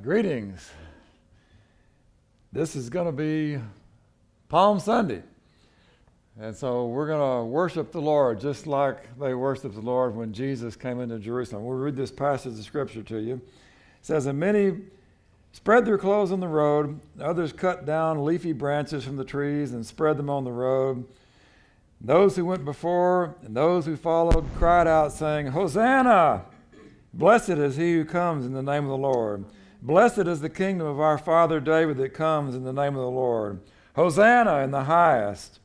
Greetings. This is going to be Palm Sunday. And so we're going to worship the Lord just like they worshiped the Lord when Jesus came into Jerusalem. We'll read this passage of Scripture to you. It says, And many spread their clothes on the road, others cut down leafy branches from the trees and spread them on the road. Those who went before and those who followed cried out, saying, Hosanna! Blessed is he who comes in the name of the Lord. Blessed is the kingdom of our father David that comes in the name of the Lord. Hosanna in the highest.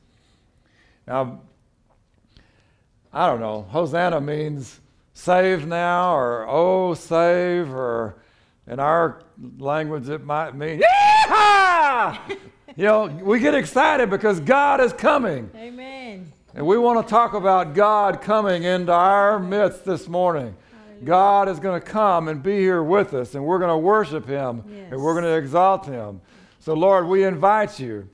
Now, I don't know. Hosanna means save now, or oh, save, or in our language, it might mean, yeah! you know, we get excited because God is coming. Amen. And we want to talk about God coming into our midst this morning. God is going to come and be here with us, and we're going to worship Him, Yes. and we're going to exalt Him. So, Lord, we invite you.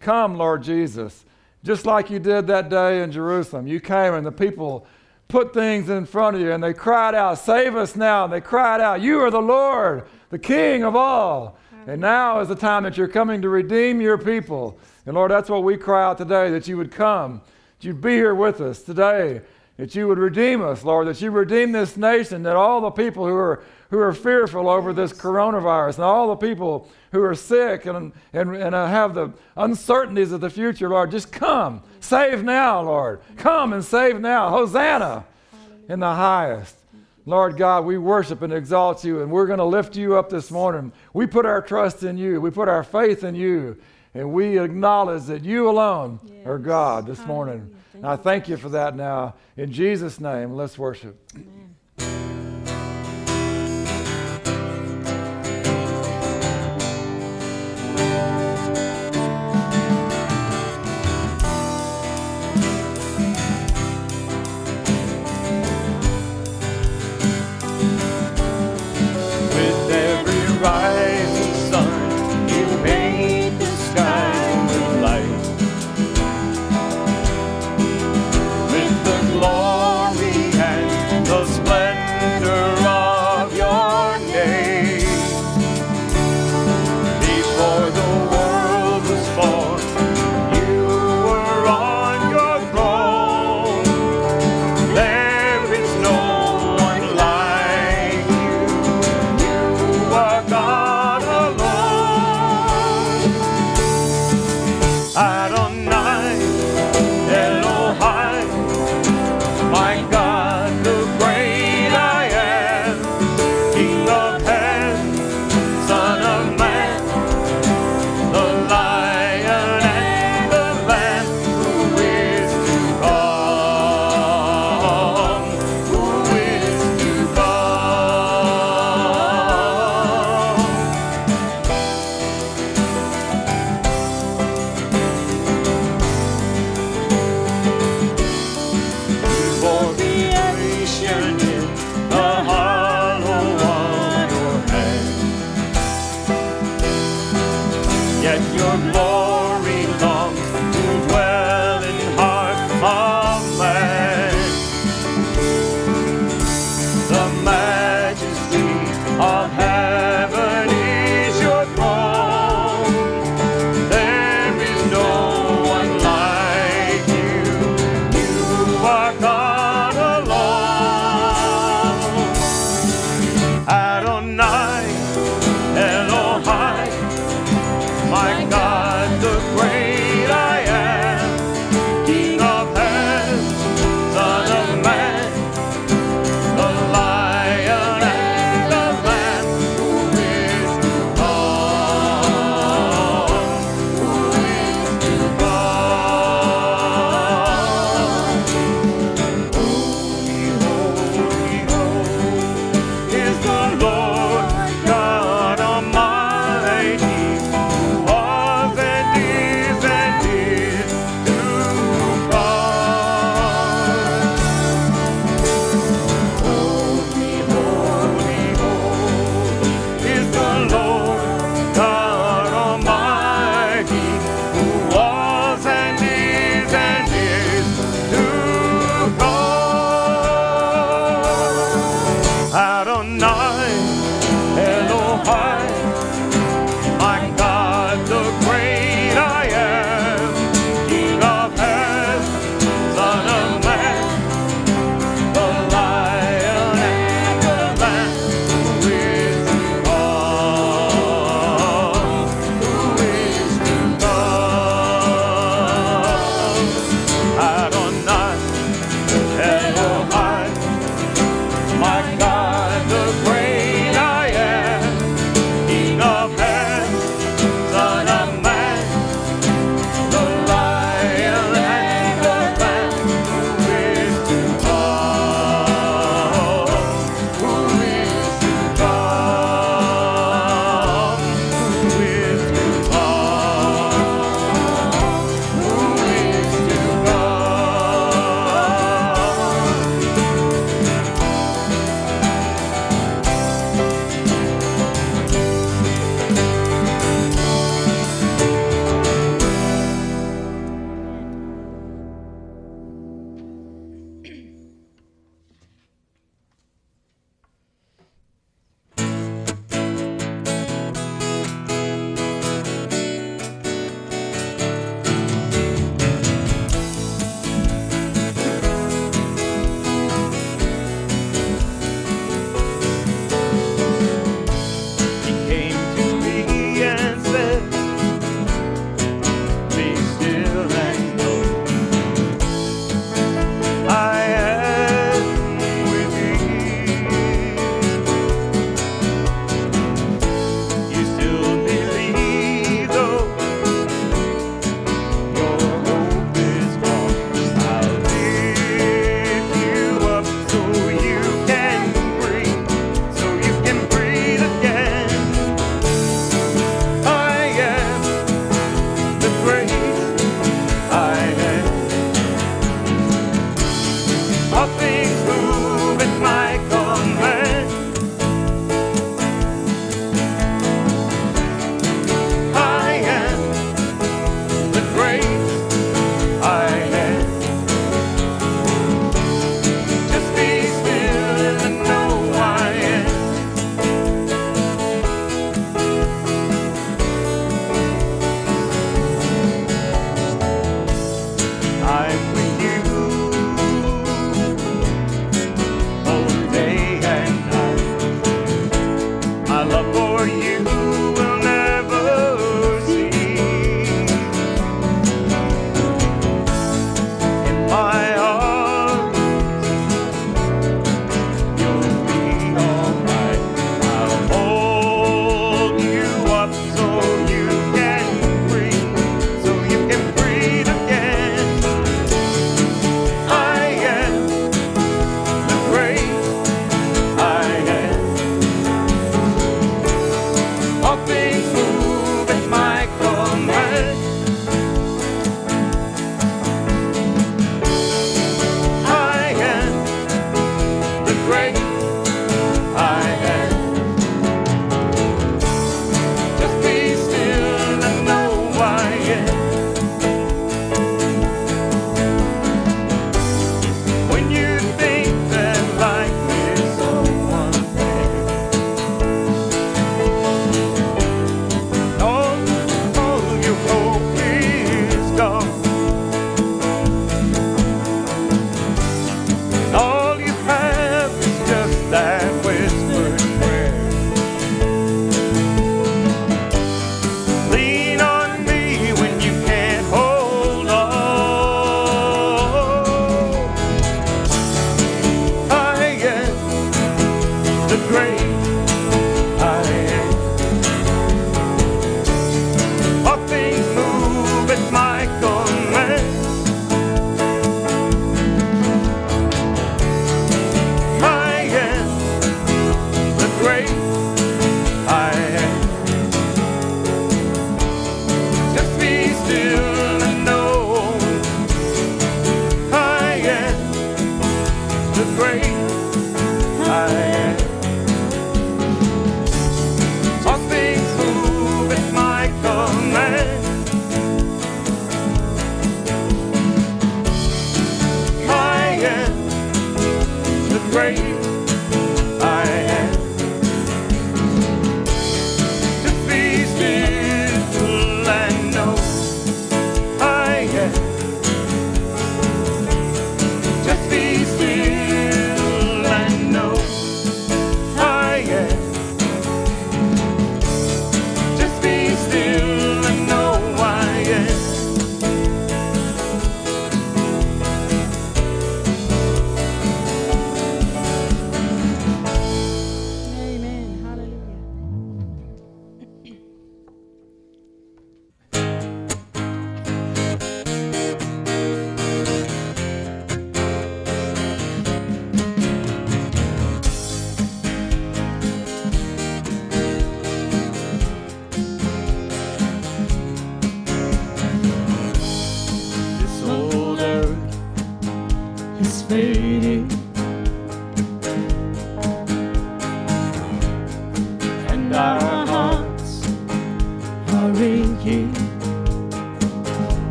Come, Lord Jesus. Just like you did that day in Jerusalem. You came, and the people put things in front of you, and they cried out, Save us now. And they cried out, You are the Lord, the King of all. And now is the time that you're coming to redeem your people. And Lord, that's what we cry out today that you would come, that you'd be here with us today, that you would redeem us, Lord, that you redeem this nation, that all the people who are, who are fearful over this coronavirus, and all the people who are sick and, and, and uh, have the uncertainties of the future, Lord, just come. Save now, Lord. Come and save now. Hosanna in the highest. Lord God, we worship and exalt you, and we're going to lift you up this morning. We put our trust in you, we put our faith in you, and we acknowledge that you alone are God this morning. I thank you for that now. In Jesus' name, let's worship. Amen.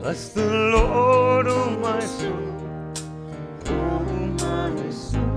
Bless the Lord, O oh my soul, O oh my soul.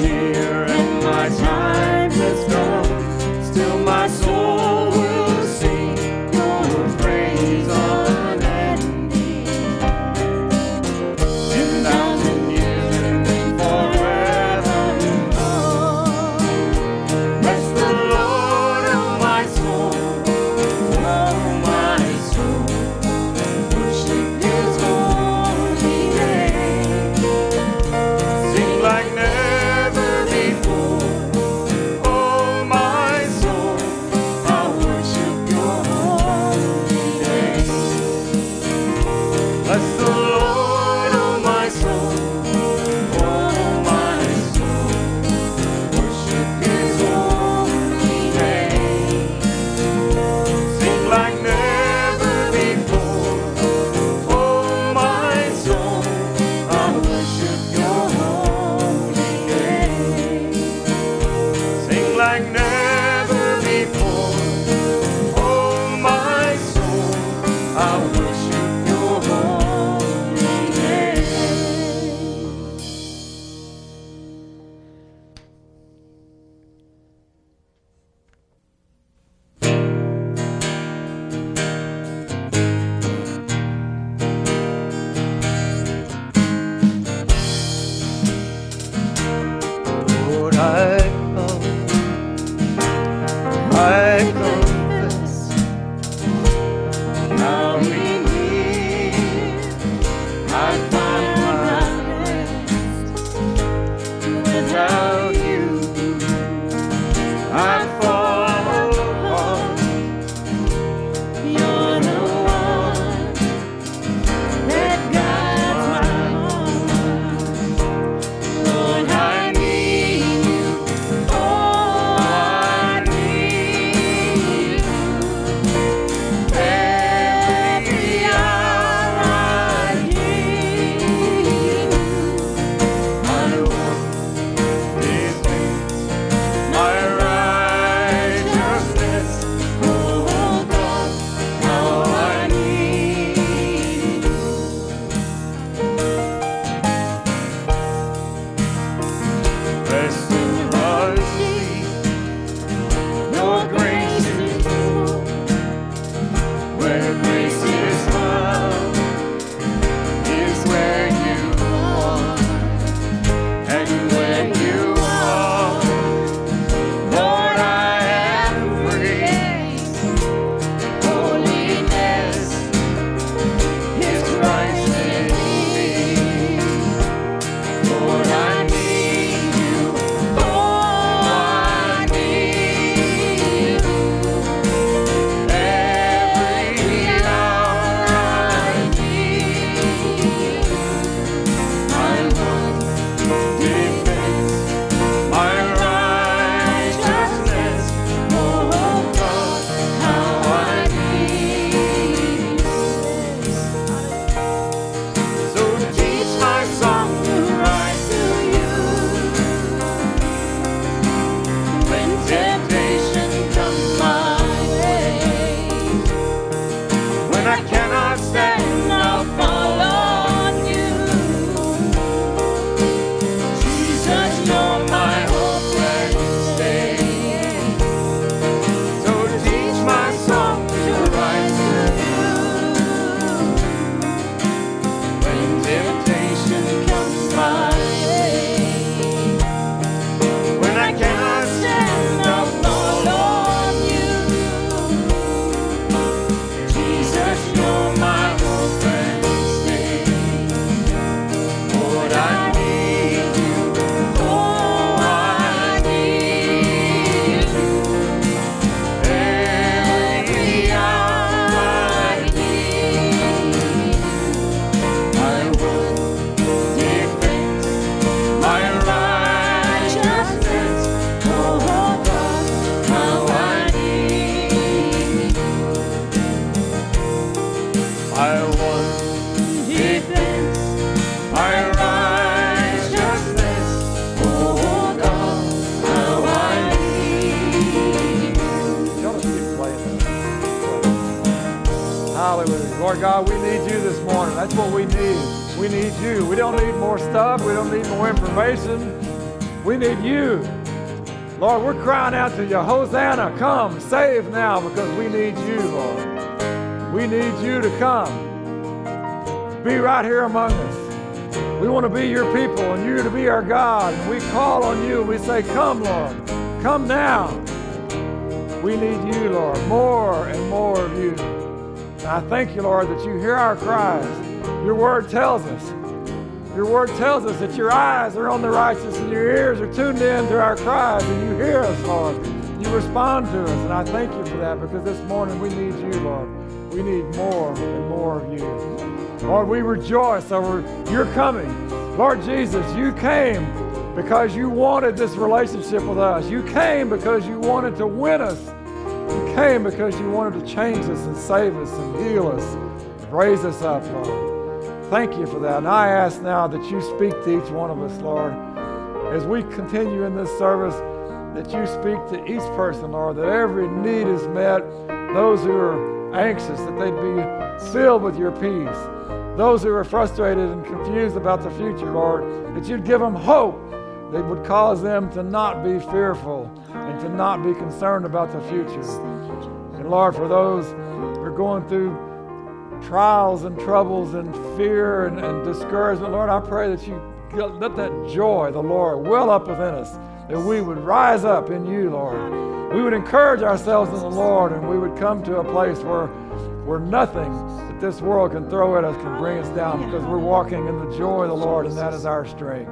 Near. Crying out to you, Hosanna, come, save now, because we need you, Lord. We need you to come. Be right here among us. We want to be your people and you to be our God. And we call on you and we say, Come, Lord. Come now. We need you, Lord, more and more of you. And I thank you, Lord, that you hear our cries. Your word tells us. Your word tells us that your eyes are on the righteous and your ears are tuned in to our cries and you hear us, Lord. You respond to us. And I thank you for that because this morning we need you, Lord. We need more and more of you. Lord, we rejoice over your coming. Lord Jesus, you came because you wanted this relationship with us. You came because you wanted to win us. You came because you wanted to change us and save us and heal us, and raise us up, Lord. Thank you for that. And I ask now that you speak to each one of us, Lord, as we continue in this service, that you speak to each person, Lord, that every need is met. Those who are anxious, that they'd be filled with your peace. Those who are frustrated and confused about the future, Lord, that you'd give them hope that would cause them to not be fearful and to not be concerned about the future. And Lord, for those who are going through trials and troubles and fear and, and discouragement, Lord, I pray that you let that joy, the Lord, well up within us, that we would rise up in you, Lord. We would encourage ourselves in the Lord and we would come to a place where, where nothing that this world can throw at us can bring us down because we're walking in the joy of the Lord and that is our strength.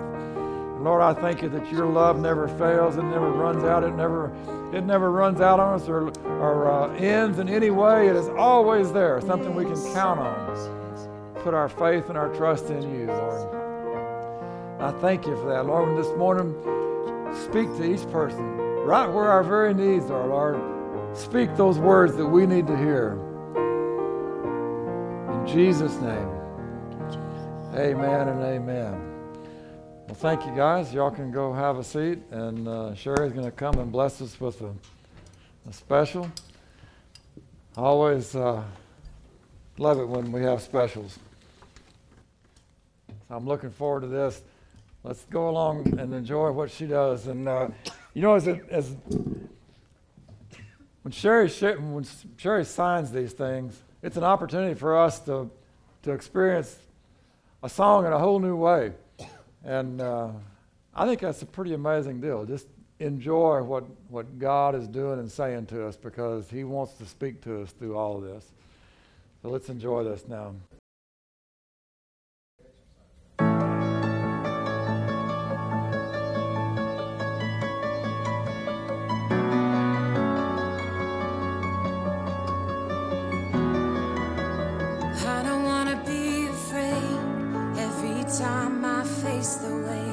Lord, I thank you that your love never fails. It never runs out. It never, it never runs out on us or, or uh, ends in any way. It is always there, something we can count on. Put our faith and our trust in you, Lord. I thank you for that, Lord. And this morning, speak to each person right where our very needs are, Lord. Speak those words that we need to hear. In Jesus' name, amen and amen. Well, thank you guys. Y'all can go have a seat, and uh, Sherry's going to come and bless us with a, a special. I always uh, love it when we have specials. So I'm looking forward to this. Let's go along and enjoy what she does. And uh, you know, as, it, as when Sherry sh- when Sherry signs these things, it's an opportunity for us to to experience a song in a whole new way. And uh, I think that's a pretty amazing deal. Just enjoy what, what God is doing and saying to us because He wants to speak to us through all of this. So let's enjoy this now. The waves.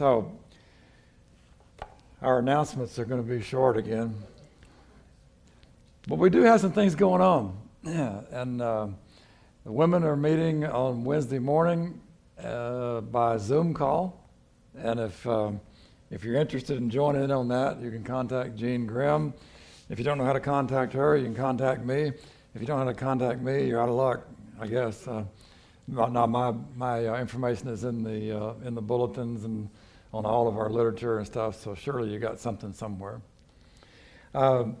So our announcements are going to be short again. But we do have some things going on. Yeah, and uh, the women are meeting on Wednesday morning uh, by Zoom call. And if, um, if you're interested in joining in on that, you can contact Jean Grimm. If you don't know how to contact her, you can contact me. If you don't know how to contact me, you're out of luck, I guess. Uh, no, no, my my uh, information is in the uh, in the bulletins and on all of our literature and stuff. So surely you got something somewhere. Um,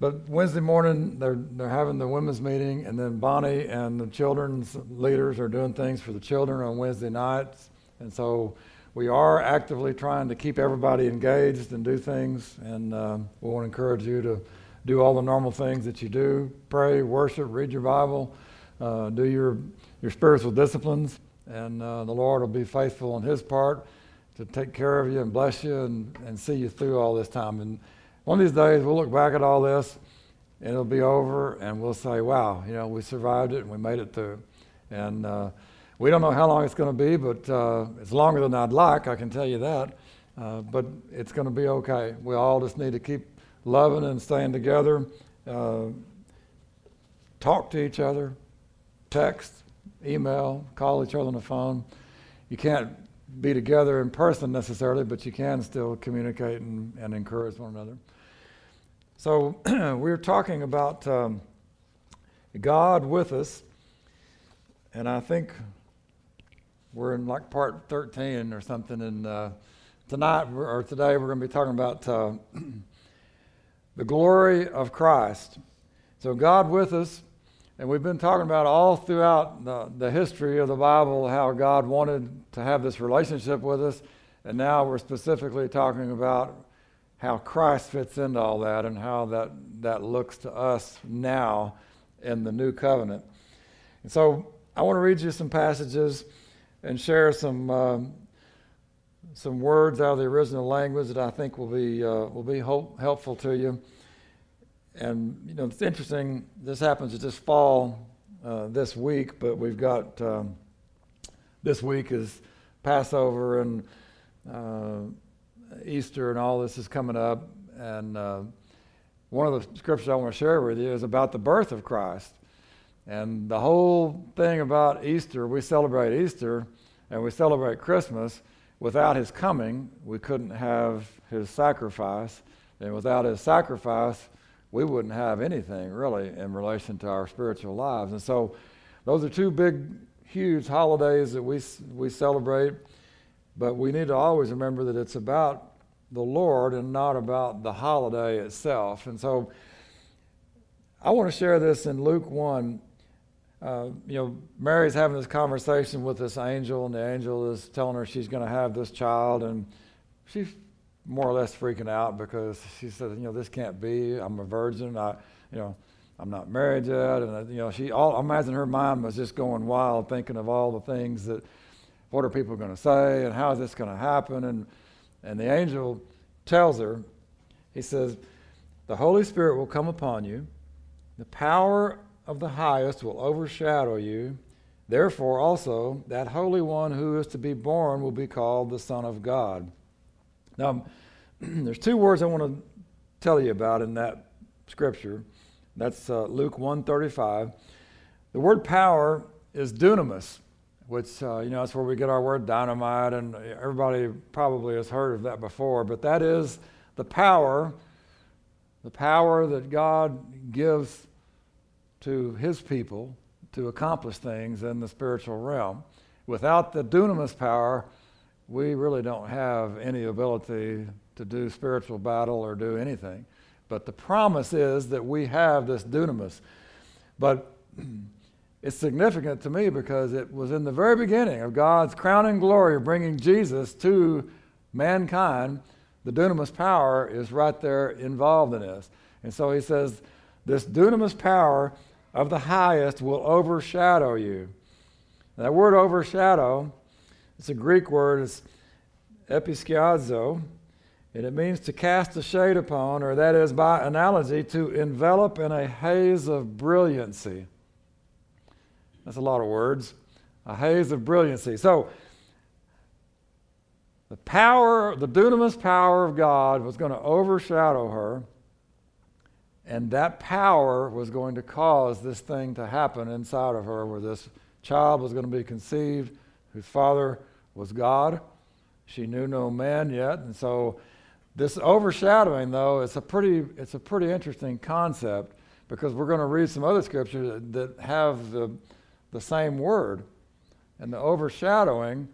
but Wednesday morning they're they're having the women's meeting, and then Bonnie and the children's leaders are doing things for the children on Wednesday nights, and so we are actively trying to keep everybody engaged and do things. And um, we want to encourage you to do all the normal things that you do: pray, worship, read your Bible, uh, do your your spiritual disciplines, and uh, the Lord will be faithful on His part to take care of you and bless you and, and see you through all this time. And one of these days, we'll look back at all this, and it'll be over, and we'll say, "Wow, you know, we survived it and we made it through." And uh, we don't know how long it's going to be, but uh, it's longer than I'd like. I can tell you that. Uh, but it's going to be okay. We all just need to keep loving and staying together. Uh, talk to each other, text, email, call each other on the phone. You can't be together in person necessarily, but you can still communicate and, and encourage one another. So we're talking about um, God with us, and I think we're in like part 13 or something. And uh, tonight or today we're going to be talking about uh, the glory of Christ. So God with us, and we've been talking about all throughout the, the history of the Bible how God wanted to have this relationship with us, and now we're specifically talking about how Christ fits into all that and how that, that looks to us now in the new covenant. And so I want to read you some passages and share some um, some words out of the original language that I think will be uh, will be helpful to you. And you know, it's interesting. This happens just fall uh, this week, but we've got um, this week is Passover and uh, Easter, and all this is coming up. And uh, one of the scriptures I want to share with you is about the birth of Christ. And the whole thing about Easter, we celebrate Easter and we celebrate Christmas. Without his coming, we couldn't have his sacrifice. And without his sacrifice, we wouldn't have anything really in relation to our spiritual lives. And so, those are two big, huge holidays that we, we celebrate. But we need to always remember that it's about the Lord and not about the holiday itself. And so, I want to share this in Luke 1 uh, you know, Mary's having this conversation with this angel, and the angel is telling her she's going to have this child, and she's more or less freaking out because she says, you know, this can't be. I'm a virgin. I, you know, I'm not married yet, and you know, she. All, I imagine her mind was just going wild, thinking of all the things that, what are people going to say, and how is this going to happen, and and the angel tells her, he says, the Holy Spirit will come upon you, the power of the highest will overshadow you. Therefore, also, that Holy One who is to be born will be called the Son of God. Now, there's two words I want to tell you about in that scripture. That's uh, Luke 135. The word power is dunamis, which, uh, you know, that's where we get our word dynamite, and everybody probably has heard of that before. But that is the power, the power that God gives to his people to accomplish things in the spiritual realm. Without the dunamis power, we really don't have any ability to do spiritual battle or do anything. But the promise is that we have this dunamis. But it's significant to me because it was in the very beginning of God's crowning glory of bringing Jesus to mankind. The dunamis power is right there involved in this. And so he says, this dunamis power of the highest will overshadow you. That word overshadow, it's a Greek word, it's episkiazo, and it means to cast a shade upon, or that is by analogy, to envelop in a haze of brilliancy. That's a lot of words. A haze of brilliancy. So, the power, the dunamis power of God was going to overshadow her. And that power was going to cause this thing to happen inside of her where this child was going to be conceived, whose father was God. She knew no man yet. And so this overshadowing, though, it's a pretty, it's a pretty interesting concept because we're going to read some other scriptures that, have the, the same word. And the overshadowing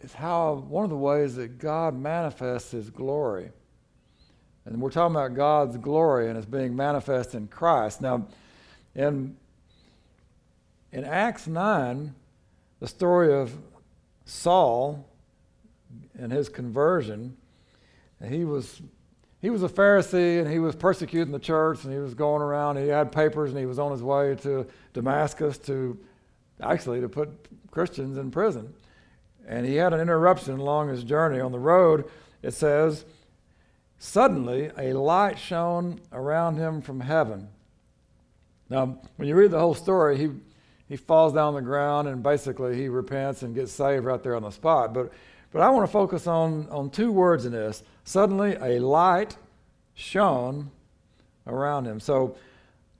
is how one of the ways that God manifests his glory. And we're talking about God's glory and it's being manifest in Christ. Now, in, in Acts 9, the story of Saul and his conversion, he was, he was a Pharisee and he was persecuting the church and he was going around. He had papers and he was on his way to Damascus to actually to put Christians in prison. And he had an interruption along his journey. On the road, it says, Suddenly, a light shone around him from heaven. Now, when you read the whole story, he, he falls down on the ground and basically he repents and gets saved right there on the spot. But, but I want to focus on, on two words in this. Suddenly, a light shone around him. So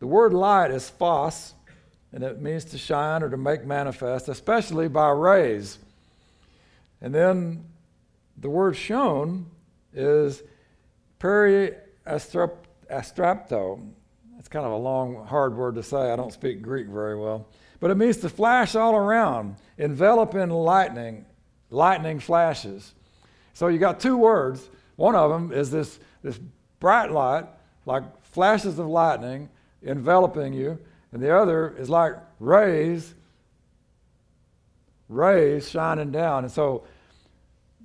the word light is phos, and it means to shine or to make manifest, especially by rays. And then the word shone is Periastrapto. It's kind of a long, hard word to say. I don't speak Greek very well. But it means to flash all around, envelop in lightning, lightning flashes. So you got two words. One of them is this, this bright light, like flashes of lightning enveloping you, and the other is like rays, rays shining down. And so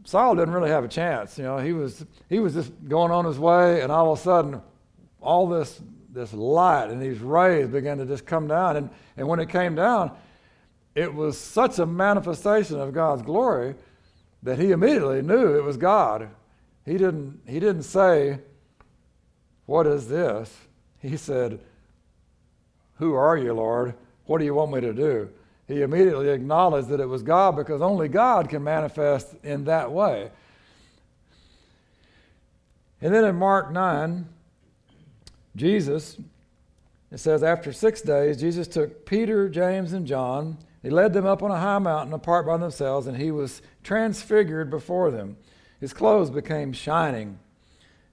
Saul didn't really have a chance. You know, he was he was just going on his way, and all of a sudden, all this this light and these rays began to just come down. And, and when it came down, it was such a manifestation of God's glory that he immediately knew it was God. He didn't, he didn't say, What is this? He said, Who are you, Lord? What do you want me to do? He immediately acknowledged that it was God because only God can manifest in that way. And then in Mark 9, Jesus, it says, after six days, Jesus took Peter, James, and John. He led them up on a high mountain apart by themselves, and he was transfigured before them. His clothes became shining,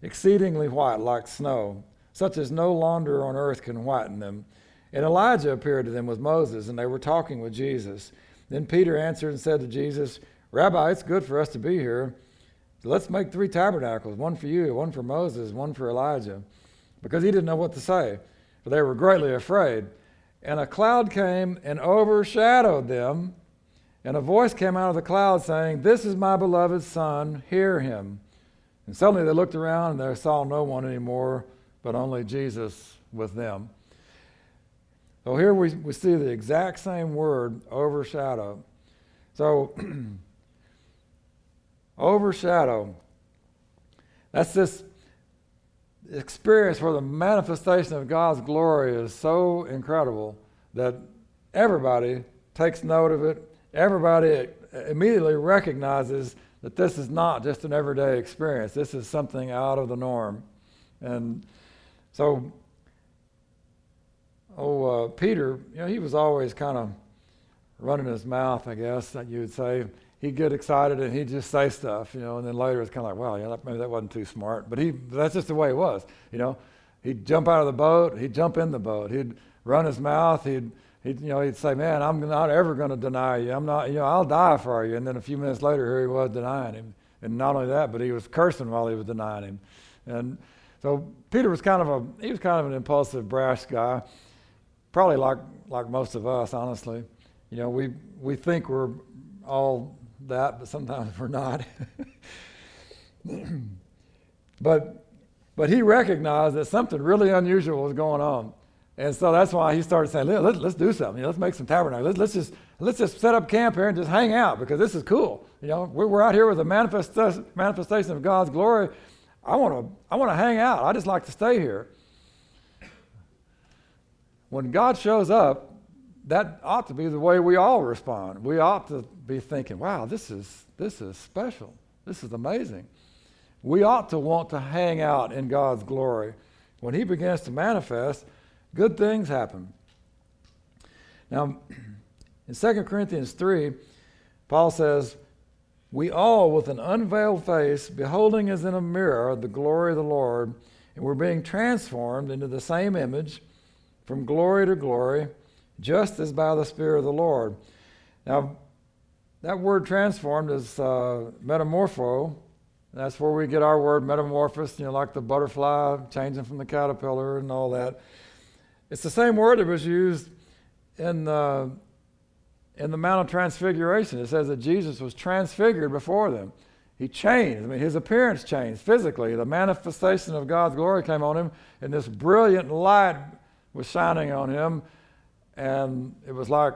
exceedingly white like snow, such as no launderer on earth can whiten them. And Elijah appeared to them with Moses, and they were talking with Jesus. Then Peter answered and said to Jesus, Rabbi, it's good for us to be here. Let's make three tabernacles one for you, one for Moses, one for Elijah. Because he didn't know what to say, for they were greatly afraid. And a cloud came and overshadowed them, and a voice came out of the cloud saying, This is my beloved Son, hear him. And suddenly they looked around and they saw no one anymore, but only Jesus with them. So here we, we see the exact same word, overshadow. So, overshadow. That's this experience where the manifestation of God's glory is so incredible that everybody takes note of it. Everybody immediately recognizes that this is not just an everyday experience. This is something out of the norm. And so, oh, uh, Peter, you know, he was always kind of running his mouth, I guess, that you would say. He'd get excited and he'd just say stuff, you know, and then later it's kind of like, well, yeah, that, maybe that wasn't too smart. But he, that's just the way it was, you know. He'd jump out of the boat, he'd jump in the boat, he'd run his mouth, he'd, he'd you know, he'd say, man, I'm not ever going to deny you. I'm not, you know, I'll die for you. And then a few minutes later, here he was denying him. And not only that, but he was cursing while he was denying him. And so Peter was kind of a, he was kind of an impulsive, brash guy, probably like, like most of us, honestly. You know, we, we think we're all that, but sometimes we're not. but, but he recognized that something really unusual was going on. And so that's why he started saying, let's, let's do something. You know, let's make some tabernacles. Let's, let's, just, let's just set up camp here and just hang out because this is cool. You know, we're, we're out here with a manifest, manifestation of God's glory. I want to I want to hang out. I just like to stay here. When God shows up, that ought to be the way we all respond. We ought to be thinking, wow, this is, this is special. This is amazing. We ought to want to hang out in God's glory. When He begins to manifest, good things happen. Now, in 2 Corinthians 3, Paul says, We all, with an unveiled face, beholding as in a mirror the glory of the Lord, and we're being transformed into the same image from glory to glory, just as by the Spirit of the Lord. Now, that word transformed is uh, metamorpho. That's where we get our word metamorphosis, you know, like the butterfly changing from the caterpillar and all that. It's the same word that was used in the, in the Mount of Transfiguration. It says that Jesus was transfigured before them. He changed. I mean, his appearance changed physically. The manifestation of God's glory came on him, and this brilliant light was shining on him. And it was like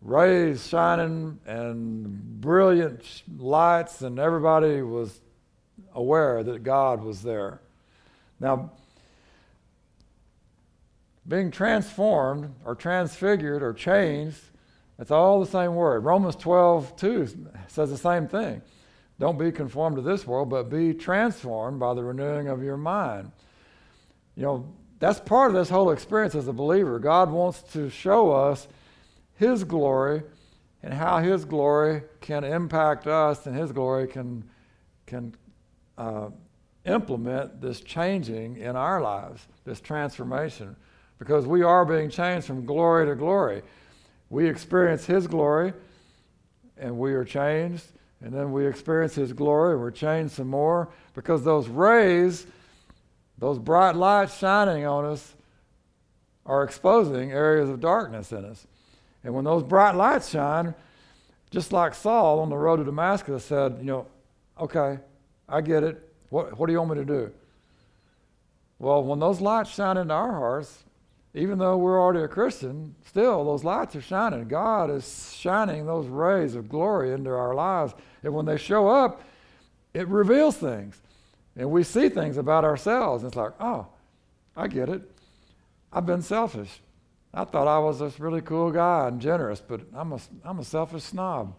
rays shining and brilliant lights, and everybody was aware that God was there. Now, being transformed or transfigured or changed, it's all the same word. Romans 12, 2 says the same thing. Don't be conformed to this world, but be transformed by the renewing of your mind. You know, that's part of this whole experience as a believer. God wants to show us His glory and how His glory can impact us and His glory can, can uh, implement this changing in our lives, this transformation because we are being changed from glory to glory. We experience His glory and we are changed, and then we experience His glory and we're changed some more because those rays, those bright lights shining on us, are exposing areas of darkness in us. And when those bright lights shine, just like Saul on the road to Damascus said, you know, okay, I get it. What, what do you want me to do? Well, when those lights shine into our hearts, even though we're already a Christian, still those lights are shining. God is shining those rays of glory into our lives. And when they show up, it reveals things. And we see things about ourselves. And it's like, oh, I get it. I've been selfish. I thought I was this really cool guy and generous, but I'm a, I'm a selfish snob.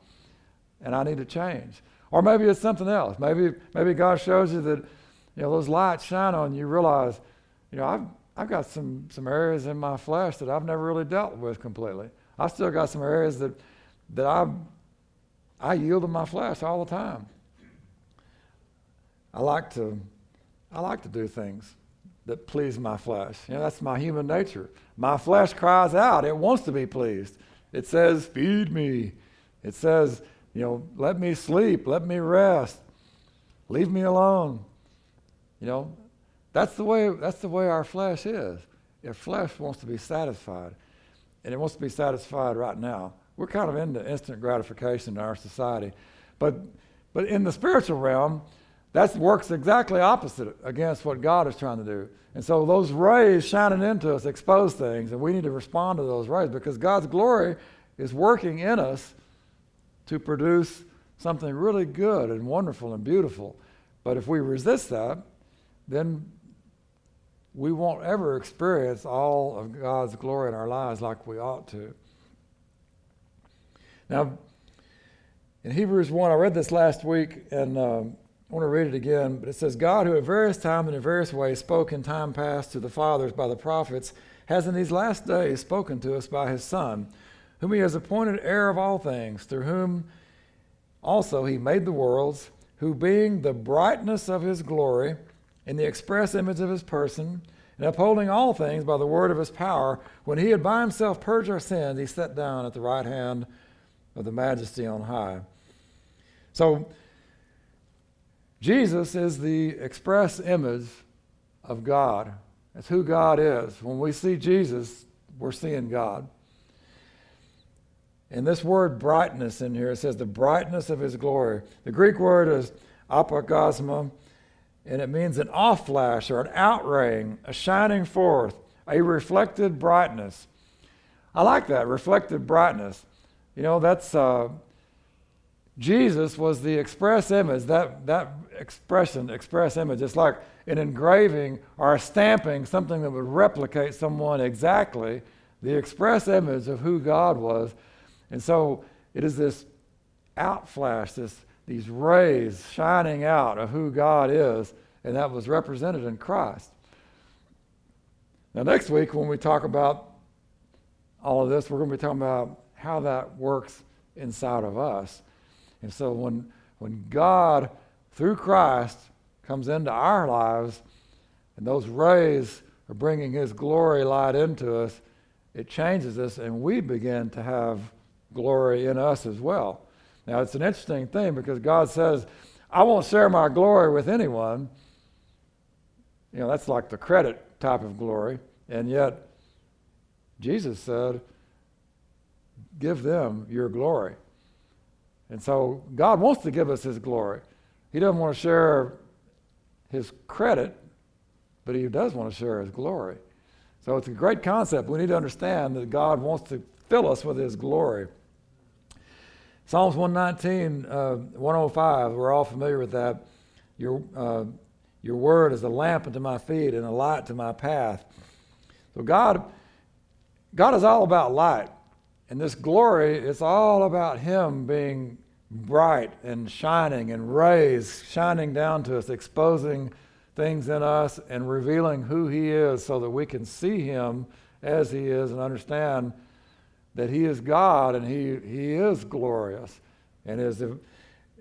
And I need to change. Or maybe it's something else. Maybe, maybe God shows you that you know, those lights shine on you, realize, you know, I've, I've got some, some areas in my flesh that I've never really dealt with completely. I've still got some areas that, that I, I yield to my flesh all the time. I like to, I like to do things that please my flesh. You know, that's my human nature. My flesh cries out. It wants to be pleased. It says, feed me. It says, you know, let me sleep. Let me rest. Leave me alone. You know, that's the way, that's the way our flesh is. Our flesh wants to be satisfied. And it wants to be satisfied right now. We're kind of into instant gratification in our society. But, but in the spiritual realm, that works exactly opposite against what God is trying to do. And so those rays shining into us expose things, and we need to respond to those rays because God's glory is working in us to produce something really good and wonderful and beautiful. But if we resist that, then we won't ever experience all of God's glory in our lives like we ought to. Now, in Hebrews 1, I read this last week, and um, I want to read it again, but it says, God, who at various times and in various ways spoke in time past to the fathers by the prophets, has in these last days spoken to us by his Son, whom he has appointed heir of all things, through whom also he made the worlds, who being the brightness of his glory, in the express image of his person, and upholding all things by the word of his power, when he had by himself purged our sins, he sat down at the right hand of the majesty on high. So, Jesus is the express image of God. That's who God is. When we see Jesus, we're seeing God. And this word brightness in here, it says the brightness of his glory. The Greek word is apokosma, and it means an off flash or an outraying, a shining forth, a reflected brightness. I like that, reflected brightness. You know, that's uh, Jesus was the express image, that, that expression, express image. It's like an engraving or a stamping, something that would replicate someone exactly, the express image of who God was. And so it is this outflash, this, these rays shining out of who God is, and that was represented in Christ. Now, next week, when we talk about all of this, we're going to be talking about how that works inside of us. And so when, when God, through Christ, comes into our lives, and those rays are bringing His glory light into us, it changes us, and we begin to have glory in us as well. Now, it's an interesting thing because God says, I won't share my glory with anyone. You know, that's like the credit type of glory. And yet, Jesus said, Give them your glory. And so God wants to give us His glory. He doesn't want to share His credit, but He does want to share His glory. So it's a great concept. We need to understand that God wants to fill us with His glory. Psalms 119, uh, 105, we're all familiar with that. Your, uh, your word is a lamp unto my feet and a light to my path. So God, God is all about light. And this glory, it's all about Him being bright and shining and rays shining down to us, exposing things in us and revealing who He is so that we can see Him as He is and understand that He is God and He, he is glorious. And as,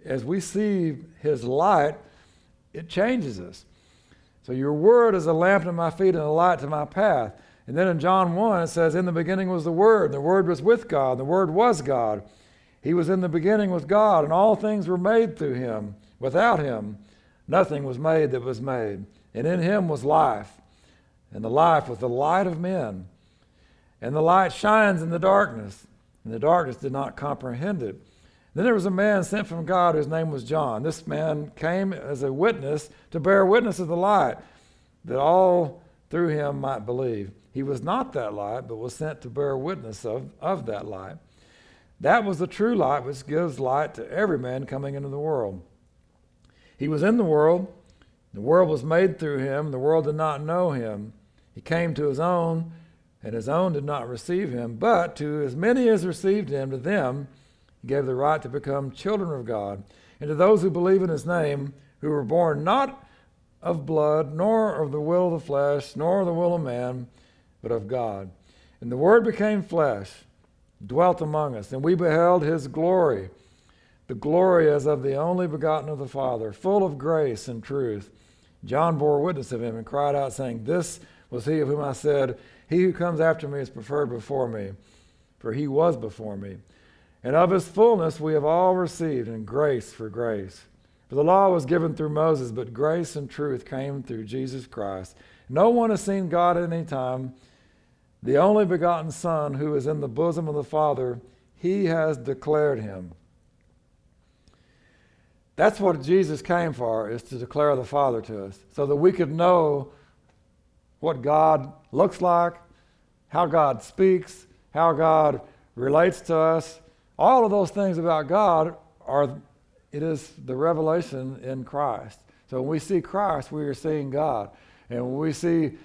as we see His light, it changes us. So your word is a lamp to my feet and a light to my path. And then in John 1, it says, In the beginning was the Word, the Word was with God, and the Word was God. He was in the beginning with God, and all things were made through him. Without him, nothing was made that was made. And in him was life, and the life was the light of men. And the light shines in the darkness, and the darkness did not comprehend it. Then there was a man sent from God whose name was John. This man came as a witness to bear witness of the light, that all through him might believe. He was not that light, but was sent to bear witness of, of that light. That was the true light which gives light to every man coming into the world. He was in the world, the world was made through him, the world did not know him. He came to his own, and his own did not receive him. But to as many as received him, to them he gave the right to become children of God, and to those who believe in his name, who were born not of blood, nor of the will of the flesh, nor of the will of man, but of God. And the Word became flesh, dwelt among us, and we beheld his glory, the glory as of the only begotten of the Father, full of grace and truth. John bore witness of him and cried out, saying, This was he of whom I said, He who comes after me is preferred before me, for he was before me. And of his fullness we have all received, and grace for grace. For the law was given through Moses, but grace and truth came through Jesus Christ. No one has seen God at any time. The only begotten Son, who is in the bosom of the Father, he has declared him. That's what Jesus came for, is to declare the Father to us, so that we could know what God looks like, how God speaks, how God relates to us. All of those things about God are it is the revelation in Christ. So when we see Christ, we are seeing God. And when we see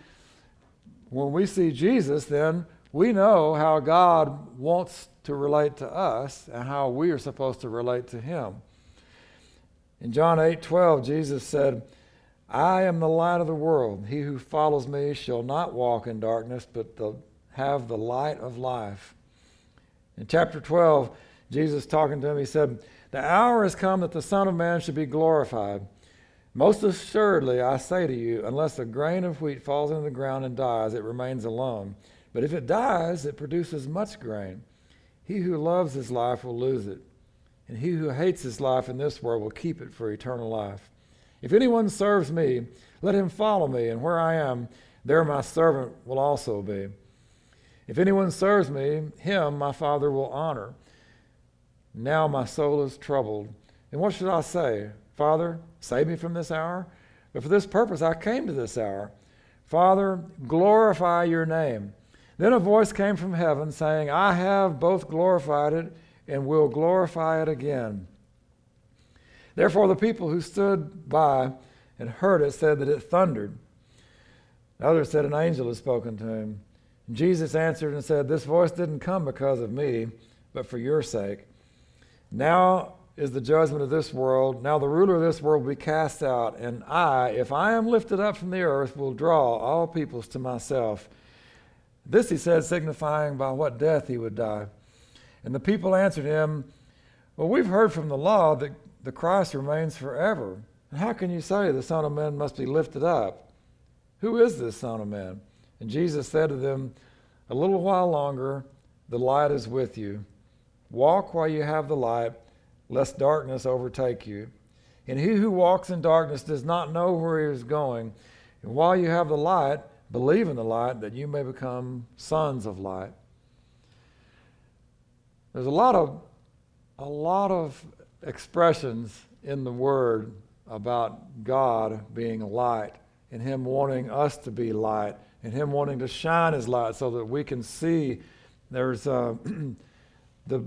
when we see Jesus, then we know how God wants to relate to us and how we are supposed to relate to him. In John 8:12, Jesus said, I am the light of the world. He who follows me shall not walk in darkness, but the, have the light of life. In chapter 12, Jesus talking to him, he said, The hour has come that the Son of Man should be glorified. Most assuredly, I say to you, unless a grain of wheat falls into the ground and dies, it remains alone. But if it dies, it produces much grain. He who loves his life will lose it, and he who hates his life in this world will keep it for eternal life. If anyone serves me, let him follow me, and where I am, there my servant will also be. If anyone serves me, him my Father will honor. Now my soul is troubled. And what should I say? Father, save me from this hour? But for this purpose I came to this hour. Father, glorify your name. Then a voice came from heaven saying, I have both glorified it and will glorify it again. Therefore, the people who stood by and heard it said that it thundered. Others said, An angel has spoken to him. Jesus answered and said, This voice didn't come because of me, but for your sake. Now is the judgment of this world. Now the ruler of this world will be cast out, and I, if I am lifted up from the earth, will draw all peoples to myself. This he said, signifying by what death he would die. And the people answered him, Well, we've heard from the law that the Christ remains forever. How can you say the Son of Man must be lifted up? Who is this Son of Man? And Jesus said to them, A little while longer, the light is with you. Walk while you have the light, lest darkness overtake you. And he who walks in darkness does not know where he is going. And while you have the light, believe in the light that you may become sons of light. There's a lot of a lot of expressions in the word about God being light and him wanting us to be light and him wanting to shine his light so that we can see there's uh, the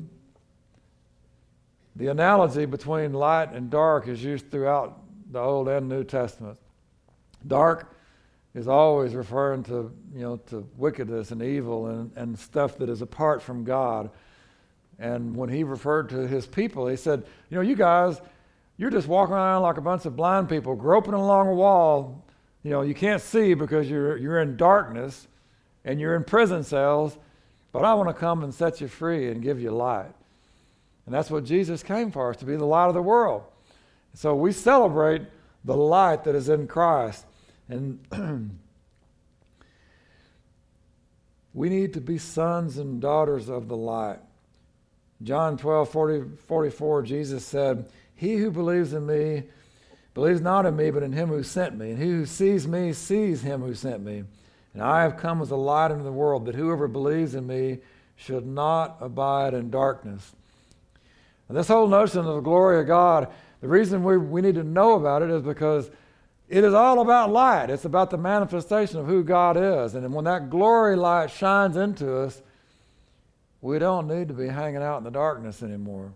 the analogy between light and dark is used throughout the Old and New Testament. Dark is always referring to, you know, to wickedness and evil and, and stuff that is apart from God. And when he referred to his people, he said, You know, you guys, you're just walking around like a bunch of blind people, groping along a wall. You know, you can't see because you're, you're in darkness and you're in prison cells, but I want to come and set you free and give you light. And that's what Jesus came for us to be the light of the world. So we celebrate the light that is in Christ. And we need to be sons and daughters of the light. John 12, 40, 44, Jesus said, He who believes in me believes not in me, but in him who sent me. And he who sees me sees him who sent me. And I have come as a light into the world, that whoever believes in me should not abide in darkness. And this whole notion of the glory of God, the reason we, we need to know about it is because it is all about light. It's about the manifestation of who God is. And when that glory light shines into us, we don't need to be hanging out in the darkness anymore.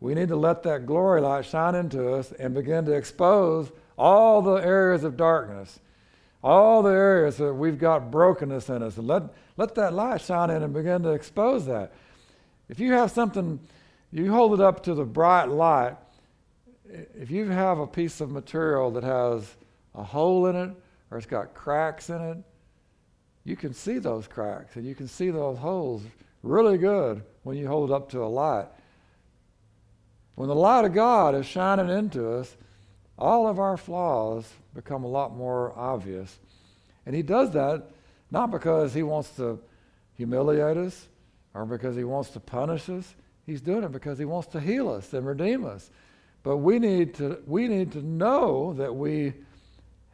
We need to let that glory light shine into us and begin to expose all the areas of darkness, all the areas that we've got brokenness in us. And let, let that light shine in and begin to expose that. If you have something, you hold it up to the bright light, if you have a piece of material that has a hole in it or it's got cracks in it, you can see those cracks and you can see those holes really good when you hold it up to a light. When the light of God is shining into us, all of our flaws become a lot more obvious. And He does that not because He wants to humiliate us or because He wants to punish us. He's doing it because He wants to heal us and redeem us. But we need to, we need to know that we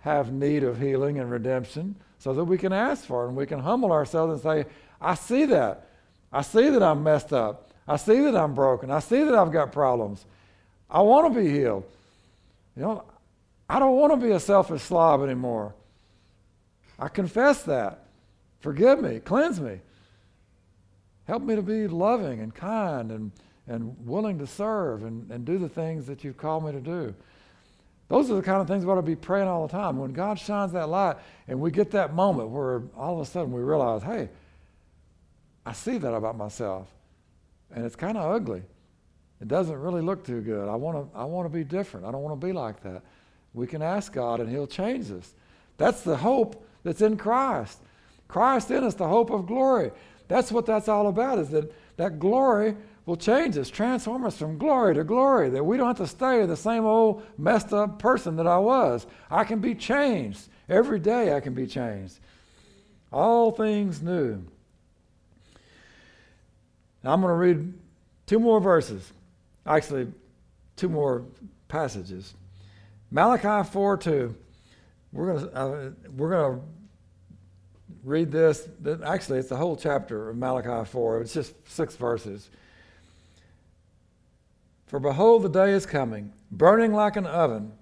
have need of healing and redemption so that we can ask for it and we can humble ourselves and say, I see that. I see that I'm messed up. I see that I'm broken. I see that I've got problems. I want to be healed. You know, I don't want to be a selfish slob anymore. I confess that. Forgive me. Cleanse me. Help me to be loving and kind and, and willing to serve and, and do the things that you've called me to do. Those are the kind of things we ought to be praying all the time. When God shines that light and we get that moment where all of a sudden we realize, hey, I see that about myself. And it's kind of ugly. It doesn't really look too good. I want to I want to be different. I don't want to be like that. We can ask God and he'll change us. That's the hope that's in Christ. Christ in us, the hope of glory. That's what that's all about is that that glory will change us, transform us from glory to glory, that we don't have to stay the same old messed up person that I was. I can be changed. Every day I can be changed. All things new. Now I'm going to read two more verses. Actually, two more passages. Malachi 4 2. We're going to, uh, we're going to read this. Actually, it's the whole chapter of Malachi 4. It's just six verses. For behold, the day is coming, burning like an oven,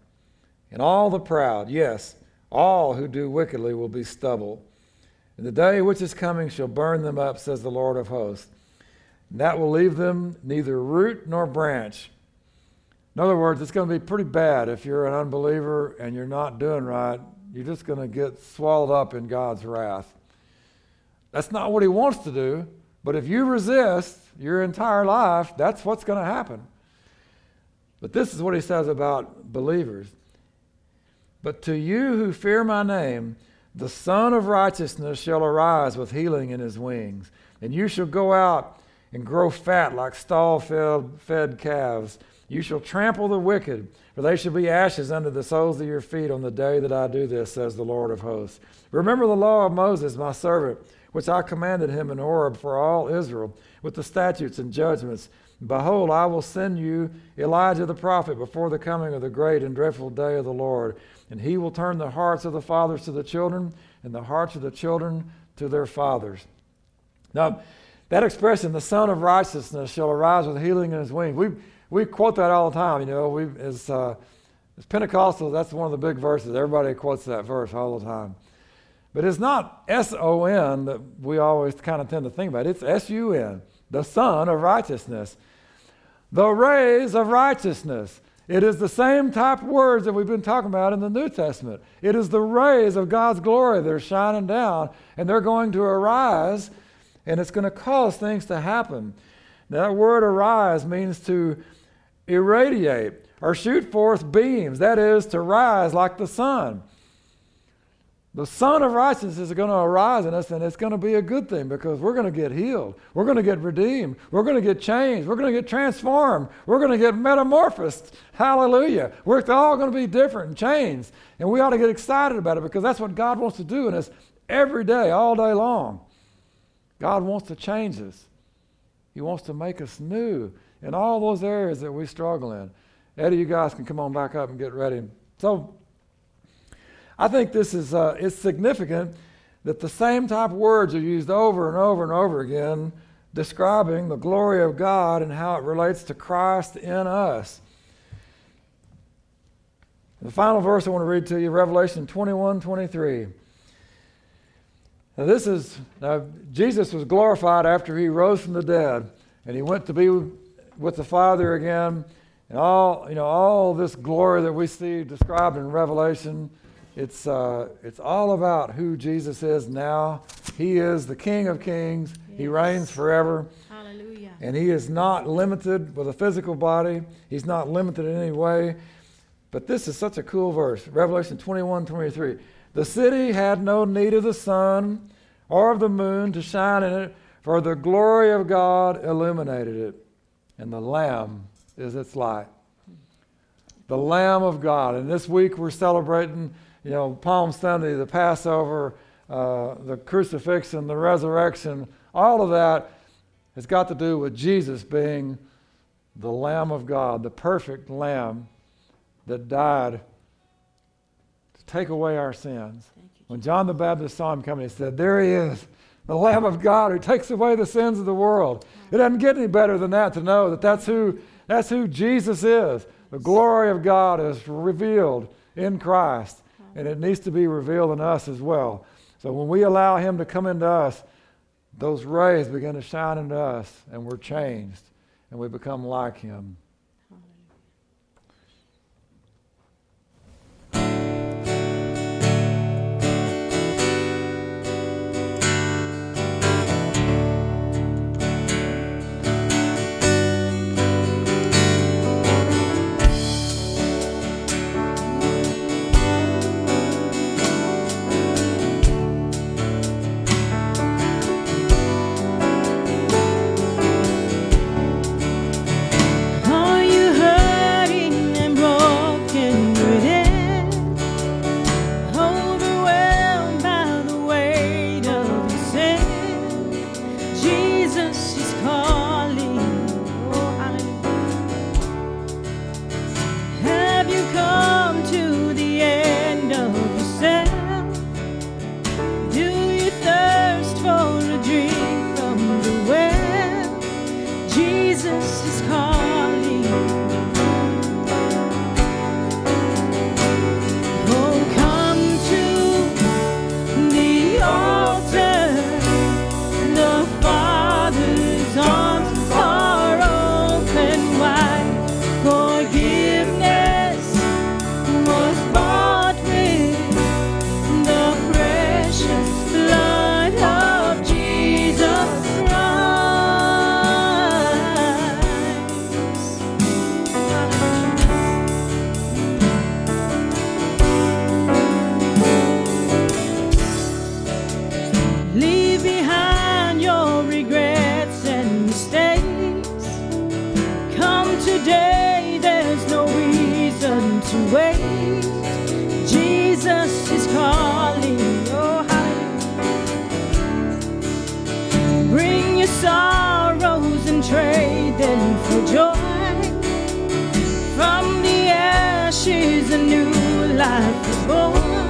and all the proud, yes, all who do wickedly will be stubble. And the day which is coming shall burn them up, says the Lord of hosts. And that will leave them neither root nor branch. In other words, it's going to be pretty bad if you're an unbeliever and you're not doing right. You're just going to get swallowed up in God's wrath. That's not what He wants to do, but if you resist your entire life, that's what's going to happen. But this is what He says about believers. But to you who fear my name, the Sun of Righteousness shall arise with healing in his wings, and you shall go out and grow fat like stall fed calves. You shall trample the wicked, for they shall be ashes under the soles of your feet on the day that I do this, says the Lord of hosts. Remember the law of Moses, my servant, which I commanded him in Horeb for all Israel, with the statutes and judgments. Behold, I will send you Elijah the prophet before the coming of the great and dreadful day of the Lord. And he will turn the hearts of the fathers to the children, and the hearts of the children to their fathers. Now, that expression, the Sun of Righteousness shall arise with healing in his wings. We, we quote that all the time, you know. We, uh, as Pentecostals, that's one of the big verses. Everybody quotes that verse all the time. But it's not S O N that we always kind of tend to think about. It's S U N, the Sun of Righteousness. The rays of righteousness. It is the same type of words that we've been talking about in the New Testament. It is the rays of God's glory that are shining down, and they're going to arise, and it's going to cause things to happen. That word arise means to irradiate or shoot forth beams, that is, to rise like the sun. The sun of Righteousness is going to arise in us, and it's going to be a good thing because we're going to get healed. We're going to get redeemed. We're going to get changed. We're going to get transformed. We're going to get metamorphosed. Hallelujah. We're all going to be different and changed. And we ought to get excited about it because that's what God wants to do in us every day, all day long. God wants to change us, He wants to make us new in all those areas that we struggle in. Eddie, you guys can come on back up and get ready. So, I think this is uh, it's significant that the same type of words are used over and over and over again describing the glory of God and how it relates to Christ in us. The final verse I want to read to you, Revelation 21 23. Now, this is, now, Jesus was glorified after he rose from the dead, and he went to be with the Father again. And all, you know, all this glory that we see described in Revelation, it's, uh, it's all about who Jesus is now. He is the King of Kings. He reigns forever. Hallelujah. And he is not limited with a physical body. He's not limited in any way. But this is such a cool verse. Revelation 21 23. The city had no need of the sun or of the moon to shine in it, for the glory of God illuminated it, and the Lamb is its light. The Lamb of God. And this week we're celebrating, you know, Palm Sunday, the Passover, uh, the crucifixion, the resurrection. All of that has got to do with Jesus being the Lamb of God, the perfect Lamb that died to take away our sins. When John the Baptist saw him coming, he said, There he is, the Lamb of God who takes away the sins of the world. It doesn't get any better than that to know that that's who, that's who Jesus is. The glory of God is revealed in Christ, and it needs to be revealed in us as well. So when we allow Him to come into us, those rays begin to shine into us, and we're changed, and we become like Him. Life is born.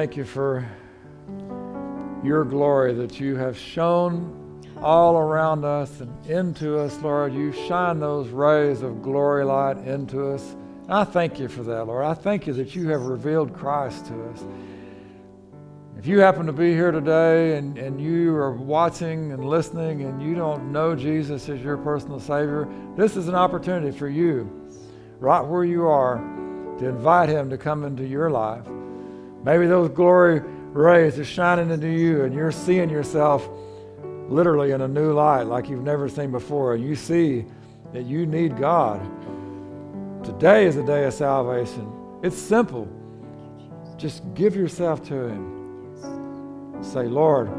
Thank you for your glory that you have shown all around us and into us, Lord. You shine those rays of glory light into us. And I thank you for that, Lord. I thank you that you have revealed Christ to us. If you happen to be here today and, and you are watching and listening and you don't know Jesus as your personal Savior, this is an opportunity for you, right where you are, to invite Him to come into your life. Maybe those glory rays are shining into you and you're seeing yourself literally in a new light like you've never seen before, and you see that you need God. Today is a day of salvation. It's simple. Just give yourself to Him. Say, Lord,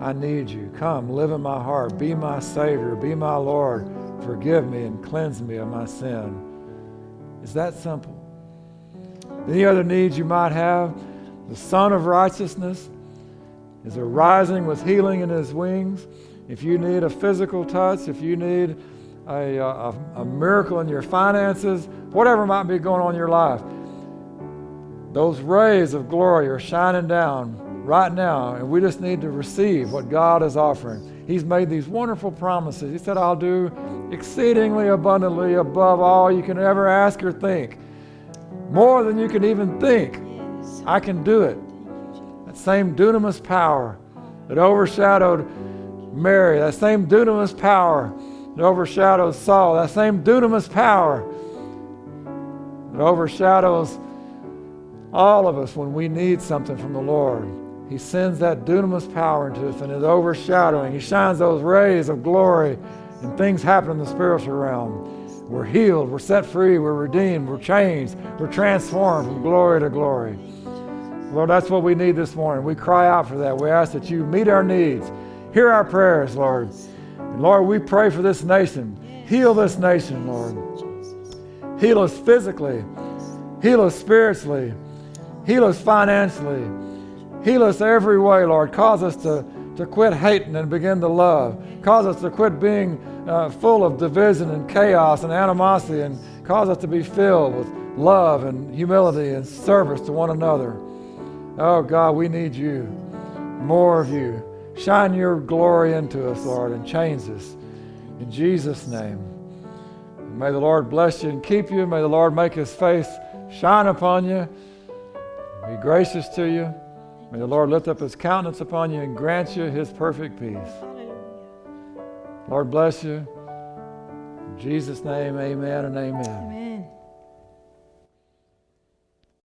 I need you. Come, live in my heart. Be my Savior. Be my Lord. Forgive me and cleanse me of my sin. It's that simple. Any other needs you might have? The Sun of Righteousness is arising with healing in his wings. If you need a physical touch, if you need a, uh, a, a miracle in your finances, whatever might be going on in your life, those rays of glory are shining down right now, and we just need to receive what God is offering. He's made these wonderful promises. He said, I'll do exceedingly abundantly above all you can ever ask or think, more than you can even think. I can do it. That same dunamis power that overshadowed Mary, that same dunamis power that overshadows Saul, that same dunamis power that overshadows all of us when we need something from the Lord. He sends that dunamis power into us and is overshadowing. He shines those rays of glory, and things happen in the spiritual realm. We're healed, we're set free, we're redeemed, we're changed, we're transformed from glory to glory. Lord, that's what we need this morning. We cry out for that. We ask that you meet our needs, hear our prayers, Lord. And Lord, we pray for this nation. Heal this nation, Lord. Heal us physically, heal us spiritually, heal us financially. Heal us every way, Lord. Cause us to, to quit hating and begin to love. Cause us to quit being uh, full of division and chaos and animosity and cause us to be filled with love and humility and service to one another. Oh, God, we need you. More of you. Shine your glory into us, Lord, and change us. In Jesus' name. May the Lord bless you and keep you. May the Lord make his face shine upon you, be gracious to you. May the Lord lift up his countenance upon you and grant you his perfect peace. Lord bless you. In Jesus' name, amen and amen. Amen.